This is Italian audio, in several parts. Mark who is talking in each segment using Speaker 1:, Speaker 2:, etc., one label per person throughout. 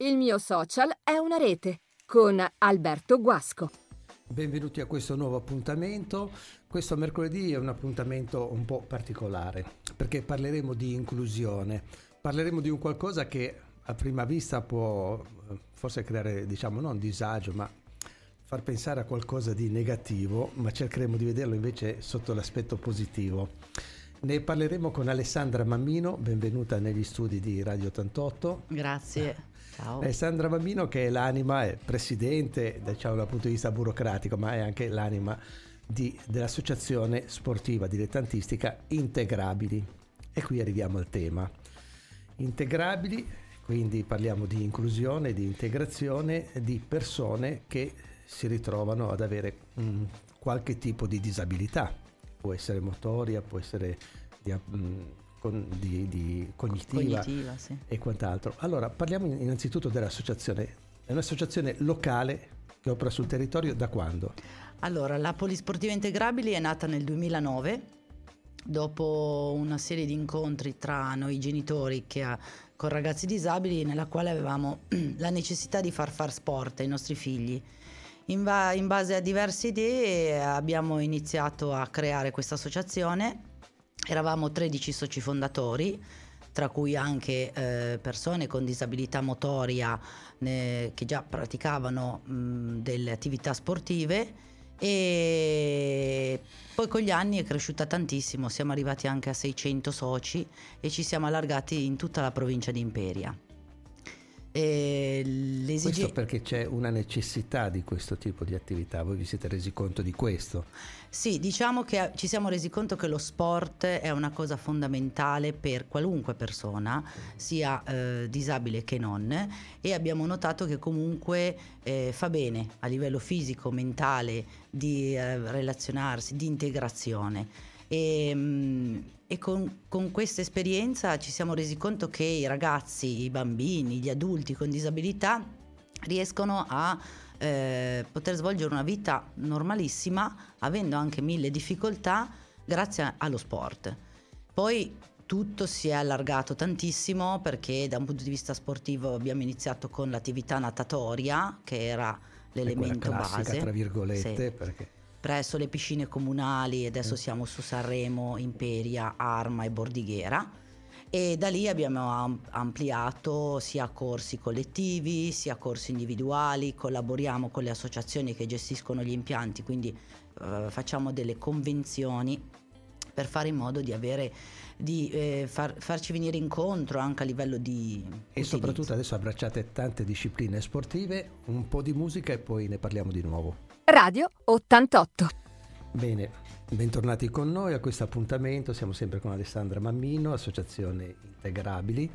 Speaker 1: Il mio social è una rete con Alberto Guasco.
Speaker 2: Benvenuti a questo nuovo appuntamento. Questo mercoledì è un appuntamento un po' particolare perché parleremo di inclusione, parleremo di un qualcosa che a prima vista può eh, forse creare, diciamo, non disagio, ma far pensare a qualcosa di negativo, ma cercheremo di vederlo invece sotto l'aspetto positivo. Ne parleremo con Alessandra Mammino, benvenuta negli studi di Radio 88.
Speaker 3: Grazie. Ciao.
Speaker 2: Alessandra Mammino che è l'anima, è presidente diciamo dal punto di vista burocratico, ma è anche l'anima di, dell'associazione sportiva dilettantistica Integrabili. E qui arriviamo al tema. Integrabili, quindi parliamo di inclusione, di integrazione di persone che si ritrovano ad avere um, qualche tipo di disabilità può essere motoria, può essere di, mm, con, di, di cognitiva,
Speaker 3: cognitiva sì.
Speaker 2: e quant'altro. Allora, parliamo innanzitutto dell'associazione. È un'associazione locale che opera sul territorio da quando?
Speaker 3: Allora, la Polisportiva Integrabili è nata nel 2009 dopo una serie di incontri tra noi genitori che ha, con ragazzi disabili nella quale avevamo la necessità di far far sport ai nostri figli in, ba- in base a diverse idee abbiamo iniziato a creare questa associazione. Eravamo 13 soci fondatori, tra cui anche eh, persone con disabilità motoria ne, che già praticavano mh, delle attività sportive e poi con gli anni è cresciuta tantissimo, siamo arrivati anche a 600 soci e ci siamo allargati in tutta la provincia di Imperia.
Speaker 2: Questo perché c'è una necessità di questo tipo di attività, voi vi siete resi conto di questo?
Speaker 3: Sì, diciamo che ci siamo resi conto che lo sport è una cosa fondamentale per qualunque persona, sia eh, disabile che non, e abbiamo notato che comunque eh, fa bene a livello fisico, mentale, di eh, relazionarsi, di integrazione. E, mm, e con, con questa esperienza ci siamo resi conto che i ragazzi, i bambini, gli adulti con disabilità riescono a eh, poter svolgere una vita normalissima, avendo anche mille difficoltà, grazie allo sport. Poi tutto si è allargato tantissimo perché da un punto di vista sportivo abbiamo iniziato con l'attività natatoria, che era l'elemento
Speaker 2: classica,
Speaker 3: base.
Speaker 2: tra virgolette, sì. perché
Speaker 3: presso le piscine comunali, adesso mm. siamo su Sanremo, Imperia, Arma e Bordighera e da lì abbiamo ampliato sia corsi collettivi sia corsi individuali, collaboriamo con le associazioni che gestiscono gli impianti, quindi eh, facciamo delle convenzioni per fare in modo di avere di eh, far, farci venire incontro anche a livello di
Speaker 2: e
Speaker 3: utilizzo.
Speaker 2: soprattutto adesso abbracciate tante discipline sportive, un po' di musica e poi ne parliamo di nuovo.
Speaker 1: Radio 88.
Speaker 2: Bene, bentornati con noi a questo appuntamento, siamo sempre con Alessandra Mammino, Associazione Integrabili.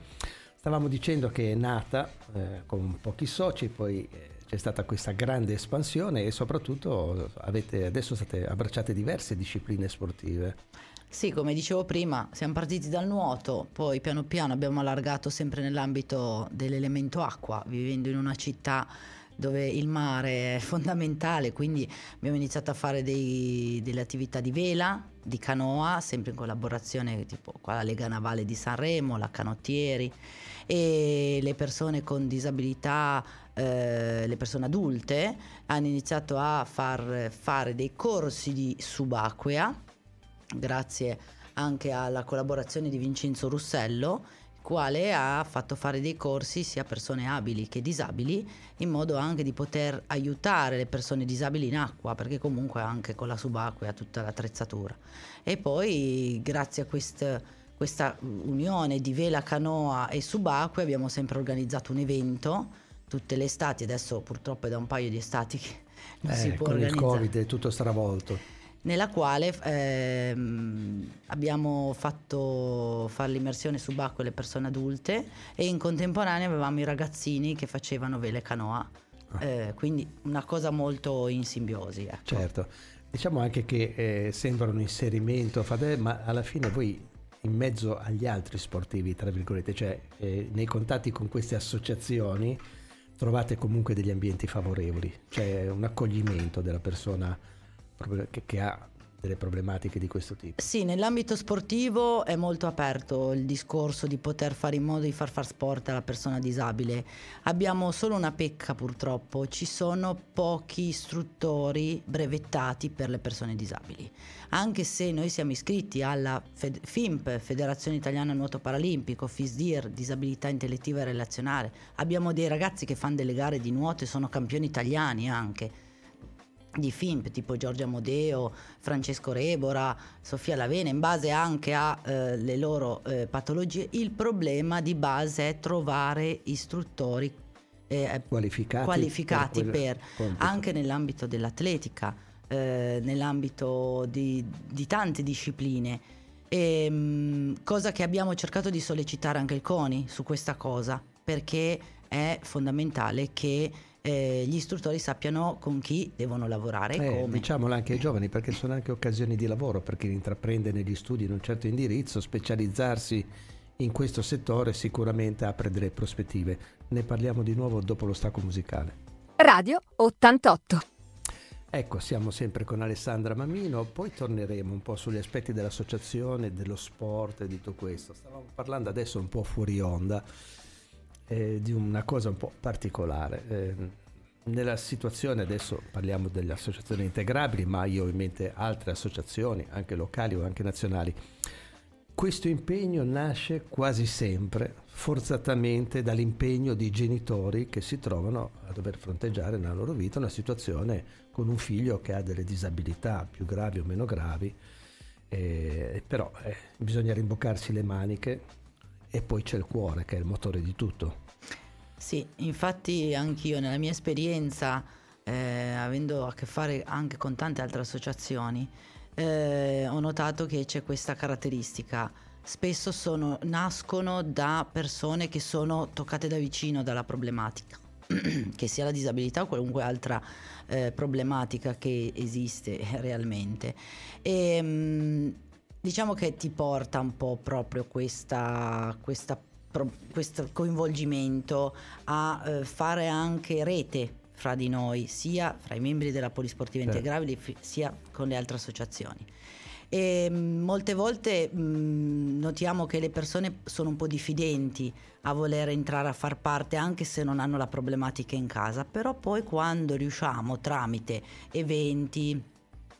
Speaker 2: Stavamo dicendo che è nata eh, con pochi soci, poi eh, c'è stata questa grande espansione e soprattutto avete, adesso state abbracciate diverse discipline sportive.
Speaker 3: Sì, come dicevo prima, siamo partiti dal nuoto, poi piano piano abbiamo allargato sempre nell'ambito dell'elemento acqua, vivendo in una città dove il mare è fondamentale, quindi abbiamo iniziato a fare dei, delle attività di vela, di canoa, sempre in collaborazione tipo con la Lega Navale di Sanremo, la Canottieri e le persone con disabilità, eh, le persone adulte hanno iniziato a far fare dei corsi di subacquea, grazie anche alla collaborazione di Vincenzo Russello quale ha fatto fare dei corsi sia a persone abili che disabili in modo anche di poter aiutare le persone disabili in acqua perché comunque anche con la subacquea tutta l'attrezzatura. E poi grazie a quest, questa unione di vela canoa e subacquea abbiamo sempre organizzato un evento tutte le estati. Adesso purtroppo è da un paio di estati che non
Speaker 2: eh,
Speaker 3: si può
Speaker 2: con
Speaker 3: organizzare.
Speaker 2: Il covid è tutto stravolto
Speaker 3: nella quale ehm, abbiamo fatto fare l'immersione subacquea alle persone adulte e in contemporanea avevamo i ragazzini che facevano vele canoa. Ah. Eh, quindi una cosa molto in simbiosi. Ecco.
Speaker 2: Certo, diciamo anche che eh, sembra un inserimento, ma alla fine voi in mezzo agli altri sportivi, tra virgolette, cioè eh, nei contatti con queste associazioni trovate comunque degli ambienti favorevoli, cioè un accoglimento della persona che, che ha delle problematiche di questo tipo.
Speaker 3: Sì, nell'ambito sportivo è molto aperto il discorso di poter fare in modo di far far sport alla persona disabile. Abbiamo solo una pecca purtroppo, ci sono pochi istruttori brevettati per le persone disabili. Anche se noi siamo iscritti alla Fed- FIMP, Federazione Italiana Nuoto Paralimpico, FISDIR, Disabilità Intellettiva e Relazionale, abbiamo dei ragazzi che fanno delle gare di nuoto e sono campioni italiani anche di FIMP tipo Giorgia Modeo, Francesco Rebora, Sofia Lavena, in base anche alle eh, loro eh, patologie, il problema di base è trovare istruttori
Speaker 2: eh, qualificati,
Speaker 3: qualificati, per, per anche nell'ambito dell'atletica, eh, nell'ambito di, di, tante discipline. E, ehm, mh, cosa che abbiamo cercato di sollecitare anche il CONI su questa cosa, perché è fondamentale che eh, gli istruttori sappiano con chi devono lavorare e
Speaker 2: eh,
Speaker 3: come.
Speaker 2: Diciamolo anche ai giovani perché sono anche occasioni di lavoro per chi intraprende negli studi in un certo indirizzo, specializzarsi in questo settore sicuramente apre delle prospettive. Ne parliamo di nuovo dopo lo stacco musicale.
Speaker 1: Radio 88.
Speaker 2: Ecco, siamo sempre con Alessandra Mamino, poi torneremo un po' sugli aspetti dell'associazione, dello sport e di tutto questo. Stavamo parlando adesso un po' fuori onda eh, di una cosa un po' particolare. Eh, nella situazione, adesso parliamo delle associazioni integrabili, ma io ho in mente altre associazioni, anche locali o anche nazionali. Questo impegno nasce quasi sempre forzatamente dall'impegno di genitori che si trovano a dover fronteggiare nella loro vita una situazione con un figlio che ha delle disabilità più gravi o meno gravi, eh, però eh, bisogna rimboccarsi le maniche e poi c'è il cuore che è il motore di tutto.
Speaker 3: Sì, infatti anch'io nella mia esperienza, eh, avendo a che fare anche con tante altre associazioni, eh, ho notato che c'è questa caratteristica. Spesso sono, nascono da persone che sono toccate da vicino dalla problematica, che sia la disabilità o qualunque altra eh, problematica che esiste realmente. E, mh, mm, diciamo che ti porta un po' proprio questa, questa, questo coinvolgimento a eh, fare anche rete fra di noi, sia fra i membri della Polisportiva certo. Integrabile sia con le altre associazioni. E mm, molte volte mh, mm, notiamo che le persone sono un po' diffidenti a voler entrare a far parte anche se non hanno la problematica in casa, però poi quando riusciamo tramite eventi,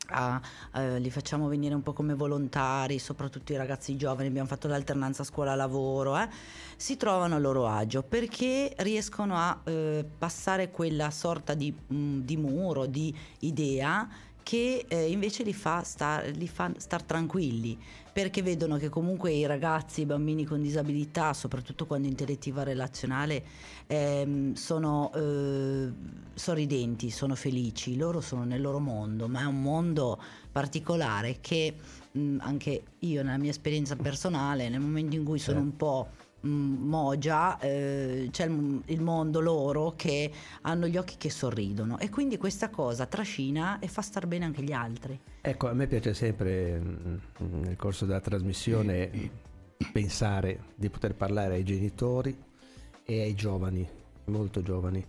Speaker 3: a, eh, li facciamo venire un po' come volontari, soprattutto i ragazzi giovani, abbiamo fatto l'alternanza scuola-lavoro, eh, si trovano a loro agio perché riescono a eh, passare quella sorta di, mh, mm, di, muro, di idea che eh, invece li fa, star, li fa star tranquilli perché vedono che comunque i ragazzi, i bambini con disabilità, soprattutto quando intellettiva relazionale, ehm, sono eh, sorridenti, sono felici, loro sono nel loro mondo, ma è un mondo particolare che mh, anche io nella mia esperienza personale, nel momento in cui sono un po' Mogia eh, c'è il, il, mondo loro che hanno gli occhi che sorridono e quindi questa cosa trascina e fa star bene anche gli altri.
Speaker 2: Ecco, a me piace sempre nel corso della trasmissione pensare di poter parlare ai genitori e ai giovani, molto giovani.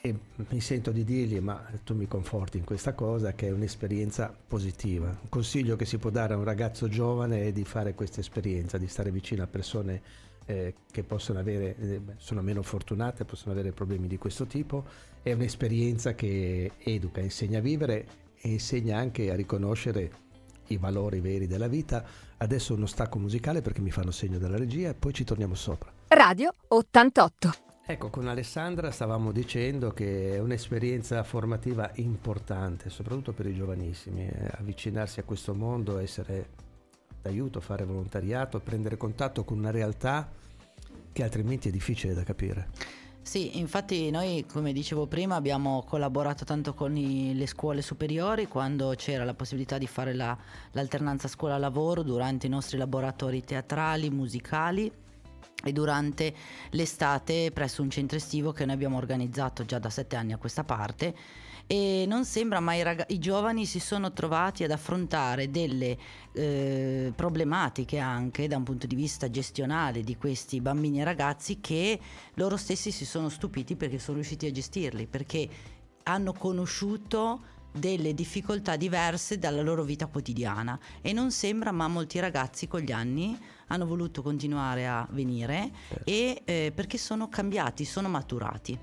Speaker 2: E mi sento di dirgli, ma tu mi conforti in questa cosa, che è un'esperienza positiva. Un consiglio che si può dare a un ragazzo giovane è di fare questa esperienza, di stare vicino a persone eh, che possono avere, eh, sono meno fortunate, possono avere problemi di questo tipo. È un'esperienza che educa, insegna a vivere e insegna anche a riconoscere i valori veri della vita. Adesso uno stacco musicale perché mi fanno segno della regia e poi ci torniamo sopra.
Speaker 1: Radio 88.
Speaker 2: Ecco, con Alessandra stavamo dicendo che è un'esperienza formativa importante, soprattutto per i giovanissimi, eh, avvicinarsi a questo mondo, essere d'aiuto, fare volontariato, prendere contatto con una realtà che altrimenti è difficile da capire.
Speaker 3: Sì, infatti noi, come dicevo prima, abbiamo collaborato tanto con i, le scuole superiori quando c'era la possibilità di fare la, l'alternanza scuola-lavoro durante i nostri laboratori teatrali, musicali e durante l'estate presso un centro estivo che noi abbiamo organizzato già da sette anni a questa parte e non sembra ma i, rag- i giovani si sono trovati ad affrontare delle eh, problematiche anche da un punto di vista gestionale di questi bambini e ragazzi che loro stessi si sono stupiti perché sono riusciti a gestirli, perché hanno conosciuto delle difficoltà diverse dalla loro vita quotidiana e non sembra, ma molti ragazzi con gli anni hanno voluto continuare a venire
Speaker 2: Certo.
Speaker 3: e, eh, perché sono cambiati, sono maturati.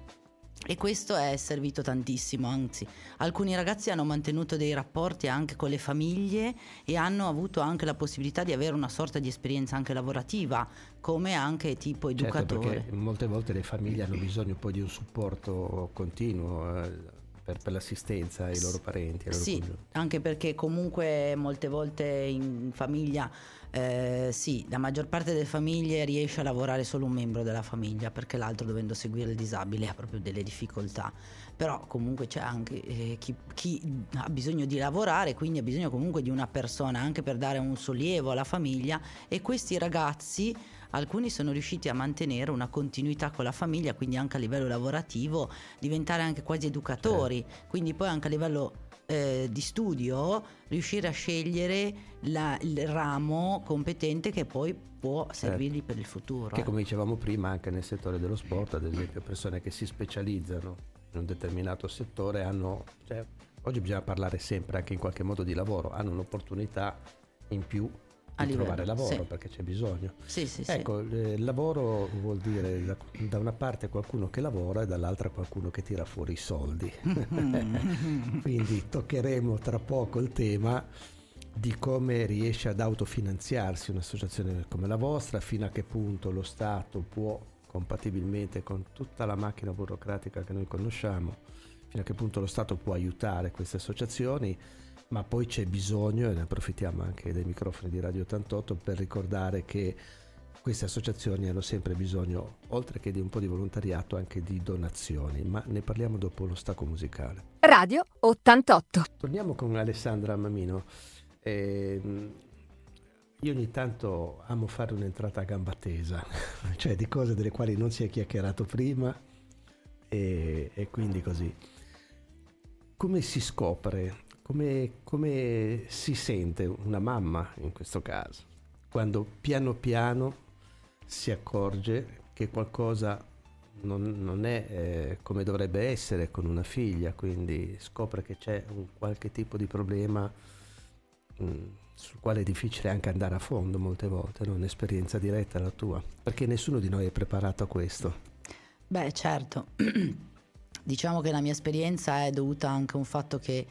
Speaker 3: E questo è servito tantissimo, anzi alcuni ragazzi hanno mantenuto dei rapporti anche con le famiglie e hanno avuto anche la possibilità di avere una sorta di esperienza anche lavorativa, come anche tipo
Speaker 2: Certo,
Speaker 3: educatore.
Speaker 2: perché molte volte le famiglie hanno bisogno poi di un supporto continuo eh, per, per l'assistenza ai loro parenti. Ai loro
Speaker 3: Sì,
Speaker 2: congiunti.
Speaker 3: anche perché comunque molte volte in famiglia, eh, sì, la maggior parte delle famiglie riesce a lavorare solo un membro della famiglia perché l'altro dovendo seguire il disabile ha proprio delle difficoltà. Però comunque c'è anche eh, chi, chi ha bisogno di lavorare, quindi ha bisogno comunque di una persona anche per dare un sollievo alla famiglia e questi ragazzi alcuni sono riusciti a mantenere una continuità con la famiglia, quindi anche a livello lavorativo, diventare anche quasi educatori, quindi poi anche a livello eh, di studio riuscire a scegliere la- il ramo competente che poi può servirgli per il futuro.
Speaker 2: Che
Speaker 3: eh.
Speaker 2: come dicevamo prima anche nel settore dello sport, ad esempio persone che si specializzano in un determinato settore hanno, cioè, oggi bisogna parlare sempre anche in qualche modo di lavoro, hanno un'opportunità in più
Speaker 3: A
Speaker 2: di
Speaker 3: livello,
Speaker 2: trovare lavoro
Speaker 3: sì.
Speaker 2: perché c'è bisogno.
Speaker 3: Sì, sì, sì.
Speaker 2: Ecco, il lavoro vuol dire da, da una parte qualcuno che lavora e dall'altra qualcuno che tira fuori i soldi. Quindi toccheremo tra poco il tema di come riesce ad autofinanziarsi un'associazione come la vostra, fino a che punto lo Stato può, compatibilmente con tutta la macchina burocratica che noi conosciamo, fino a che punto lo Stato può aiutare queste associazioni, ma poi c'è bisogno, e ne approfittiamo anche dei microfoni di Radio 88, per ricordare che queste associazioni hanno sempre bisogno, oltre che di un po' di volontariato, anche di donazioni, ma ne parliamo dopo lo stacco musicale.
Speaker 1: Radio 88.
Speaker 2: Torniamo con Alessandra Mamino. Ehm, io ogni tanto amo fare un'entrata a gamba tesa, cioè di cose delle quali non si è chiacchierato prima e, e quindi così. Come si scopre, come, come si sente una mamma in questo caso, quando piano piano si accorge che qualcosa non, non è eh, come dovrebbe essere con una figlia, quindi scopre che c'è un qualche tipo di problema mh, sul quale è difficile anche andare a fondo molte volte, no? un'esperienza diretta la tua, perché nessuno di noi è preparato a questo.
Speaker 3: Beh, certo. diciamo che la mia esperienza è dovuta anche a un fatto che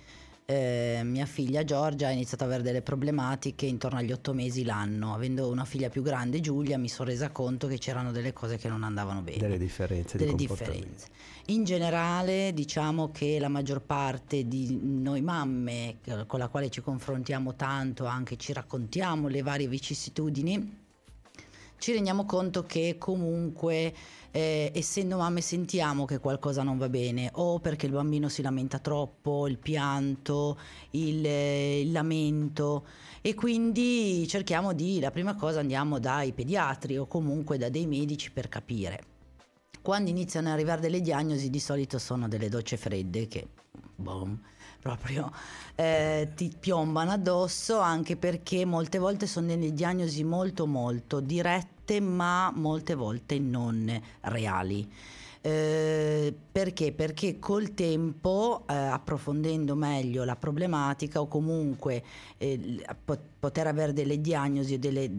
Speaker 3: eh, mia figlia Giorgia ha iniziato ad avere delle problematiche intorno agli otto mesi l'anno. Avendo una figlia più grande, Giulia, mi sono resa conto che c'erano delle cose che non andavano bene.
Speaker 2: Delle differenze
Speaker 3: delle
Speaker 2: di
Speaker 3: differenze. In generale diciamo che la maggior parte di noi mamme eh, con la quale ci confrontiamo tanto, anche ci raccontiamo le varie vicissitudini, ci rendiamo conto che comunque eh, essendo mamme sentiamo che qualcosa non va bene o perché il bambino si lamenta troppo, il pianto, il, il lamento e quindi cerchiamo di, la prima cosa andiamo dai pediatri o comunque da dei medici per capire. Quando iniziano ad arrivare delle diagnosi di solito sono delle docce fredde che boom, proprio eh, ti piombano addosso anche perché molte volte sono delle diagnosi molto molto dirette ma molte volte non reali. Eh, perché? Perché col tempo, eh, approfondendo meglio la problematica o comunque eh, poter avere delle diagnosi o delle,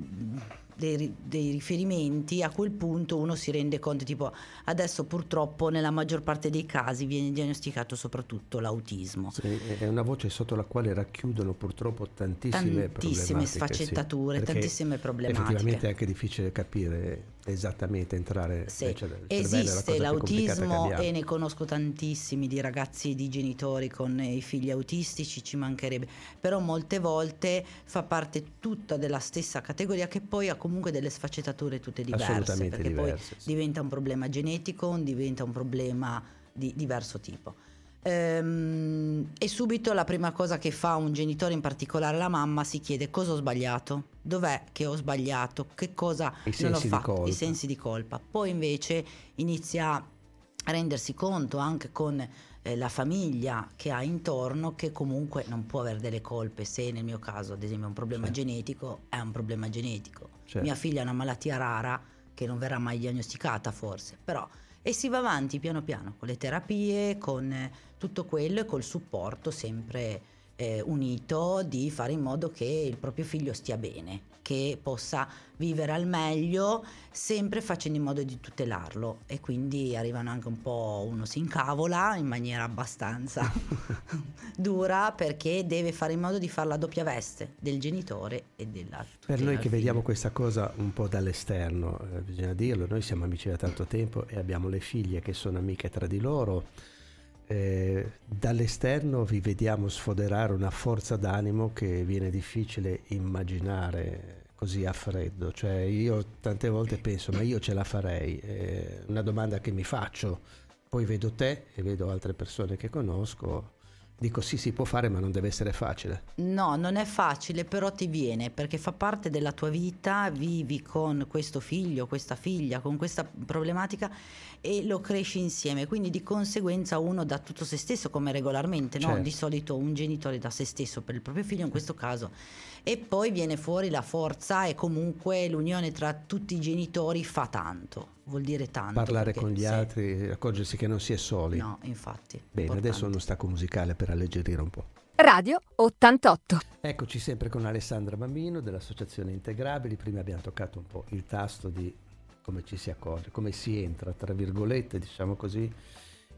Speaker 3: dei, dei riferimenti, a quel punto uno si rende conto, tipo adesso purtroppo nella maggior parte dei casi viene diagnosticato soprattutto l'autismo.
Speaker 2: Sì, è una voce sotto la quale racchiudono purtroppo tantissime,
Speaker 3: Tantissime
Speaker 2: problematiche, sì,
Speaker 3: sfaccettature,
Speaker 2: perché
Speaker 3: tantissime problematiche.
Speaker 2: Effettivamente è anche difficile capire esattamente, entrare
Speaker 3: Sì,
Speaker 2: nel cervello,
Speaker 3: esiste l'autismo e ne conosco tantissimi di ragazzi di genitori con i figli autistici, ci mancherebbe, però molte volte fa parte tutta della stessa categoria che poi ha comunque delle sfaccettature tutte diverse,
Speaker 2: Assolutamente
Speaker 3: perché
Speaker 2: diverse,
Speaker 3: poi
Speaker 2: sì.
Speaker 3: diventa un problema genetico, diventa un problema di diverso tipo. Ehm, e subito la prima cosa che fa un genitore, in particolare la mamma, si chiede cosa ho sbagliato, dov'è che ho sbagliato, che cosa
Speaker 2: I
Speaker 3: non ho fatto, i sensi di colpa. Poi invece inizia a rendersi conto anche con eh, la famiglia che ha intorno che comunque non può avere delle colpe se nel mio caso ad esempio è un problema
Speaker 2: Certo.
Speaker 3: genetico è un problema genetico
Speaker 2: Certo.
Speaker 3: mia figlia ha una malattia rara che non verrà mai diagnosticata forse però e si va avanti piano piano con le terapie, con eh, tutto quello e col supporto sempre eh, unito di fare in modo che il proprio figlio stia bene, che possa vivere al meglio, sempre facendo in modo di tutelarlo. E quindi arrivano anche un po', uno si incavola in maniera abbastanza dura perché deve fare in modo di fare la doppia veste del genitore e della
Speaker 2: Per noi che vediamo questa cosa un po' dall'esterno, eh, bisogna dirlo, noi siamo amici da tanto tempo e abbiamo le figlie che sono amiche tra di loro eh, dall'esterno vi vediamo sfoderare una forza d'animo che viene difficile immaginare così a freddo. Cioè io tante volte penso, ma io ce la farei? È una domanda che mi faccio. Poi vedo te e vedo altre persone che conosco Dico sì, si può fare, ma non deve essere facile.
Speaker 3: No, non è facile, però ti viene perché fa parte della tua vita, vivi con questo figlio, questa figlia, con questa problematica e lo cresci insieme. Quindi di conseguenza uno dà tutto se stesso come regolarmente, certo. no? Di solito un genitore dà se stesso per il proprio figlio, in questo caso. E poi viene fuori la forza e comunque l'unione tra tutti i genitori fa tanto vuol dire tanto.
Speaker 2: Parlare con gli sì. altri, accorgersi che non si è soli.
Speaker 3: No, infatti.
Speaker 2: Bene, importante. adesso uno stacco musicale per alleggerire un po'.
Speaker 1: Radio 88.
Speaker 2: Eccoci sempre con Alessandra Bambino dell'Associazione Integrabili. Prima abbiamo toccato un po' il tasto di come ci si accorge, come si entra, tra virgolette, diciamo così,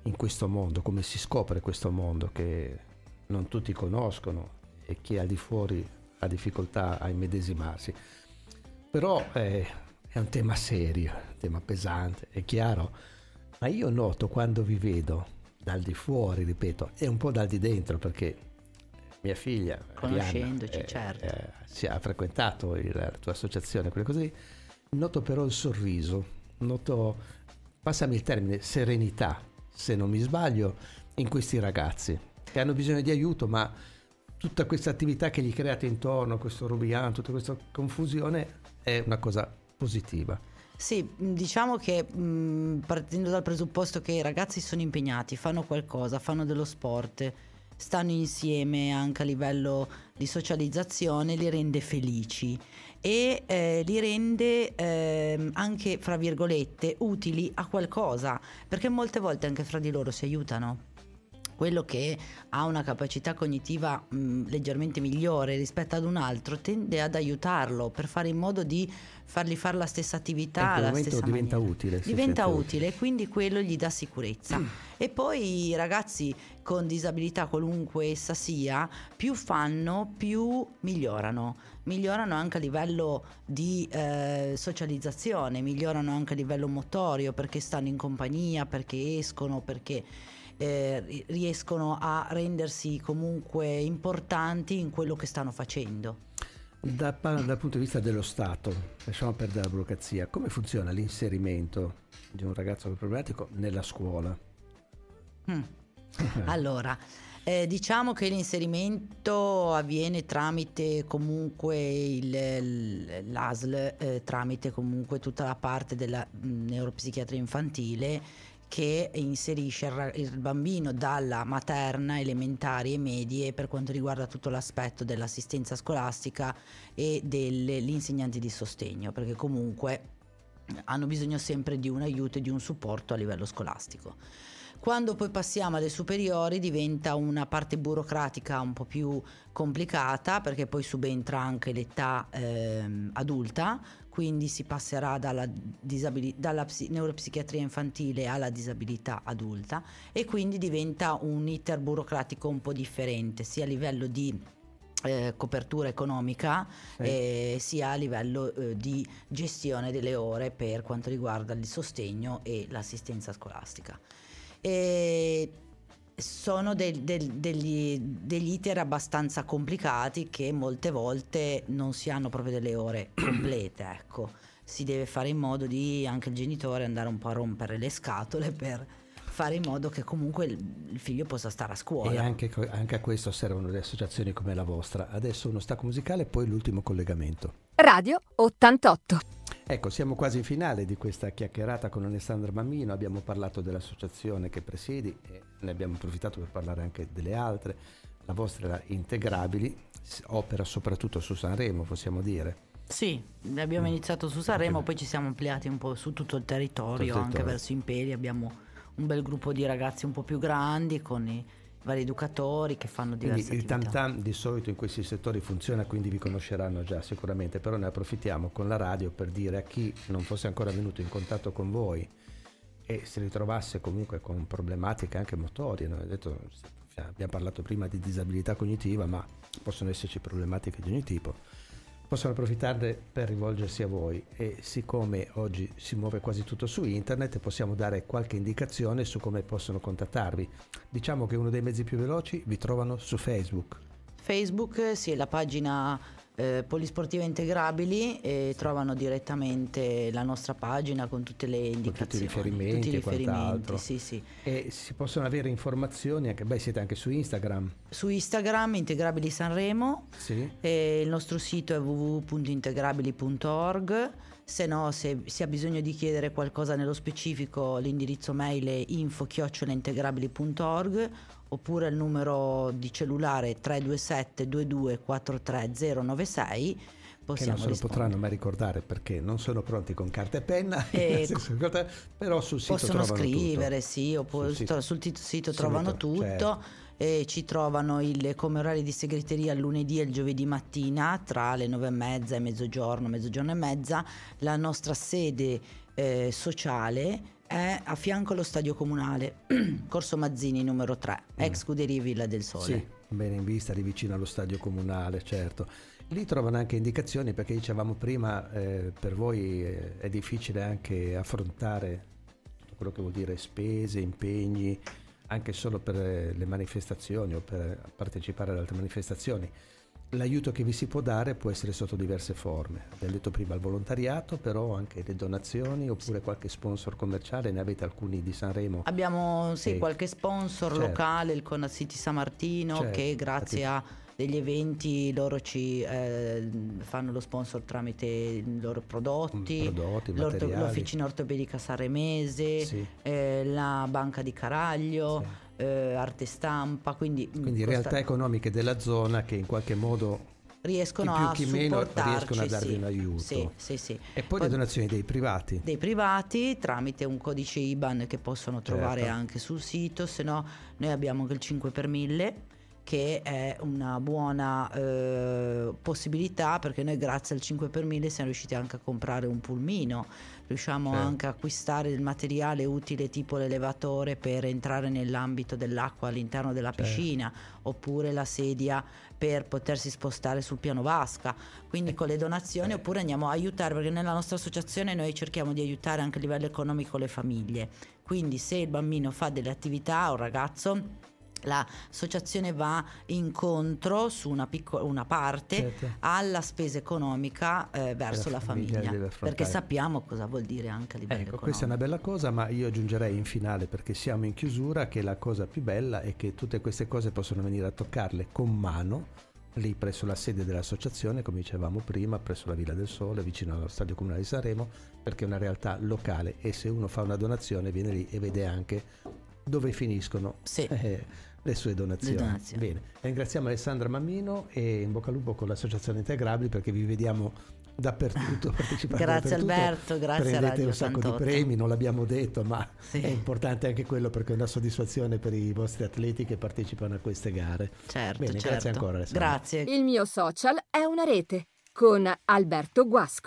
Speaker 2: in questo mondo, come si scopre questo mondo che non tutti conoscono e chi è al di fuori ha difficoltà a immedesimarsi. Però eh, è un tema serio, un tema pesante, è chiaro, ma io noto quando vi vedo dal di fuori, ripeto, e un po' dal di dentro perché mia figlia
Speaker 3: conoscendoci
Speaker 2: Arianna,
Speaker 3: certo
Speaker 2: eh, si ha frequentato il, la tua associazione quelle così noto però il sorriso noto passami il termine serenità se non mi sbaglio in questi ragazzi che hanno bisogno di aiuto ma tutta questa attività che gli create intorno questo rubiano tutta questa confusione è una cosa positiva.
Speaker 3: Sì, diciamo che mh, partendo dal presupposto che i ragazzi sono impegnati, fanno qualcosa, fanno dello sport, stanno insieme anche a livello di socializzazione, li rende felici e eh, li rende eh, anche, fra virgolette, utili a qualcosa, perché molte volte anche fra di loro si aiutano quello che ha una capacità cognitiva mh, leggermente migliore rispetto ad un altro tende ad aiutarlo per fare in modo di fargli fare la stessa attività.
Speaker 2: La stessa diventa maniera. utile.
Speaker 3: Diventa utile e quindi quello gli dà sicurezza. Mm. E poi i ragazzi con disabilità, qualunque essa sia, più fanno, più migliorano. Migliorano anche a livello di eh, socializzazione, migliorano anche a livello motorio perché stanno in compagnia, perché escono, perché eh, riescono a rendersi comunque importanti in quello che stanno facendo.
Speaker 2: Da, dal punto di vista dello Stato, lasciamo perdere la burocrazia, come funziona l'inserimento di un ragazzo problematico nella scuola?
Speaker 3: Mm. allora, eh, diciamo che l'inserimento avviene tramite comunque il, l'ASL, eh, tramite comunque tutta la parte della mh, mm, neuropsichiatria infantile che inserisce il bambino dalla materna, elementari e medie per quanto riguarda tutto l'aspetto dell'assistenza scolastica e degli insegnanti di sostegno, perché comunque hanno bisogno sempre di un aiuto e di un supporto a livello scolastico. Quando poi passiamo alle superiori diventa una parte burocratica un po' più complicata perché poi subentra anche l'età ehm, adulta, quindi si passerà dalla, disabili- dalla psi- neuropsichiatria infantile alla disabilità adulta e quindi diventa un iter burocratico un po' differente sia a livello di eh, copertura economica sì. eh, sia a livello eh, di gestione delle ore per quanto riguarda il sostegno e l'assistenza scolastica e sono del, del, degli, degli iter abbastanza complicati che molte volte non si hanno proprio delle ore complete, ecco. Si deve fare in modo di anche il genitore andare un po' a rompere le scatole per fare in modo che comunque il, figlio possa stare a scuola.
Speaker 2: E anche, anche a questo servono le associazioni come la vostra. Adesso uno stacco musicale e poi l'ultimo collegamento.
Speaker 1: Radio 88.
Speaker 2: Ecco, siamo quasi in finale di questa chiacchierata con Alessandra Mammino, abbiamo parlato dell'associazione che presiedi e ne abbiamo approfittato per parlare anche delle altre. La vostra era Integrabili, opera soprattutto su Sanremo, possiamo dire.
Speaker 3: Sì, abbiamo mm. iniziato su Sanremo, poi ci siamo ampliati un po' su tutto il territorio, tutto il territorio. anche verso Imperi. Abbiamo un bel gruppo di ragazzi un po' più grandi con i vari educatori che fanno diverse
Speaker 2: quindi
Speaker 3: attività.
Speaker 2: Il tam tam di solito in questi settori funziona, quindi vi conosceranno già sicuramente, però ne approfittiamo con la radio per dire a chi non fosse ancora venuto in contatto con voi e si ritrovasse comunque con problematiche anche motorie, no? detto, abbiamo parlato prima di disabilità cognitiva, ma possono esserci problematiche di ogni tipo possono approfittarne per rivolgersi a voi e siccome oggi si muove quasi tutto su internet possiamo dare qualche indicazione su come possono contattarvi. Diciamo che uno dei mezzi più veloci vi trovano su Facebook.
Speaker 3: Facebook, sì, la pagina eh, polisportive integrabili e trovano direttamente la nostra pagina con tutte le indicazioni, con tutti i
Speaker 2: riferimenti, tutti i riferimenti
Speaker 3: sì, sì.
Speaker 2: E si possono avere informazioni anche, beh, siete anche su Instagram.
Speaker 3: Su Instagram Integrabili Sanremo.
Speaker 2: Sì.
Speaker 3: il nostro sito è www.integrabili.org. Se no, se si ha bisogno di chiedere qualcosa nello specifico, l'indirizzo mail è info-integrabili.org oppure il numero di cellulare 327 22 096
Speaker 2: che non se lo potranno mai ricordare perché non sono pronti con carta e penna, e però sul sito
Speaker 3: possono scrivere, tutto. sì, oppure sul sito, sul sito trovano tutto. Certo. E ci trovano il, come orari di segreteria il lunedì e il giovedì mattina tra le nove e mezza e mezzogiorno, mezzogiorno e mezza. La nostra sede eh, sociale è a fianco allo stadio comunale, Corso Mazzini numero 3, mm. ex scuderia Villa del Sole.
Speaker 2: Sì, bene in vista, lì vicino allo stadio comunale, certo. Lì trovano anche indicazioni perché dicevamo prima, eh, per voi eh, è difficile anche affrontare tutto quello che vuol dire spese, impegni, anche solo per le manifestazioni o per partecipare ad altre manifestazioni l'aiuto che vi si può dare può essere sotto diverse forme. Abbiamo detto prima il volontariato, però anche le donazioni oppure qualche sponsor commerciale, ne avete alcuni di Sanremo?
Speaker 3: Abbiamo sì, e... qualche sponsor certo. locale, il Cona City San Martino, certo. che grazie a degli eventi loro ci eh, fanno lo sponsor tramite i loro prodotti,
Speaker 2: mm, prodotti
Speaker 3: l'officina ortopedica saremese, sì. eh, la banca di Caraglio. Sì eh, arte stampa, quindi...
Speaker 2: Mm, quindi realtà sta... economiche della zona che in qualche modo
Speaker 3: riescono
Speaker 2: chi più,
Speaker 3: a
Speaker 2: chi meno riescono a darvi
Speaker 3: sì,
Speaker 2: un aiuto.
Speaker 3: Sì, sì, sì.
Speaker 2: E poi, poi, le donazioni dei privati.
Speaker 3: Dei privati tramite un codice IBAN che possono trovare certo. anche sul sito, se no noi abbiamo anche il 5 per 1000 che è una buona eh, possibilità perché noi grazie al 5 per 1000 siamo riusciti anche a comprare un pulmino, riusciamo certo. anche a acquistare del materiale utile tipo l'elevatore per entrare nell'ambito dell'acqua all'interno della certo. piscina oppure la sedia per potersi spostare sul piano vasca, quindi con le donazioni eh. oppure andiamo a aiutare perché nella nostra associazione noi cerchiamo di aiutare anche a livello economico le famiglie, quindi se il bambino fa delle attività o un ragazzo l'associazione va incontro su una, piccola, una parte certo. alla spesa economica eh, verso la, la famiglia, famiglia perché sappiamo cosa vuol dire anche a livello ecco,
Speaker 2: economico. Questa è una bella cosa, ma io aggiungerei in finale perché siamo in chiusura che la cosa più bella è che tutte queste cose possono venire a toccarle con mano lì presso la sede dell'associazione, come dicevamo prima, presso la Villa del Sole, vicino allo Stadio Comunale di Sanremo, perché è una realtà locale e se uno fa una donazione viene lì e vede anche dove finiscono
Speaker 3: sì.
Speaker 2: eh, le sue donazioni.
Speaker 3: Le donazioni.
Speaker 2: Bene, ringraziamo Alessandra Mammino e in bocca al lupo con l'associazione Integrabili perché vi vediamo dappertutto
Speaker 3: grazie dappertutto. Alberto grazie
Speaker 2: prendete
Speaker 3: Radio
Speaker 2: un sacco
Speaker 3: 88.
Speaker 2: di premi non l'abbiamo detto ma sì. è importante anche quello perché è una soddisfazione per i vostri atleti che partecipano a queste gare
Speaker 3: certo,
Speaker 2: Bene,
Speaker 3: certo.
Speaker 2: grazie ancora Alessandra.
Speaker 3: grazie
Speaker 1: il mio social è una rete con Alberto Guasco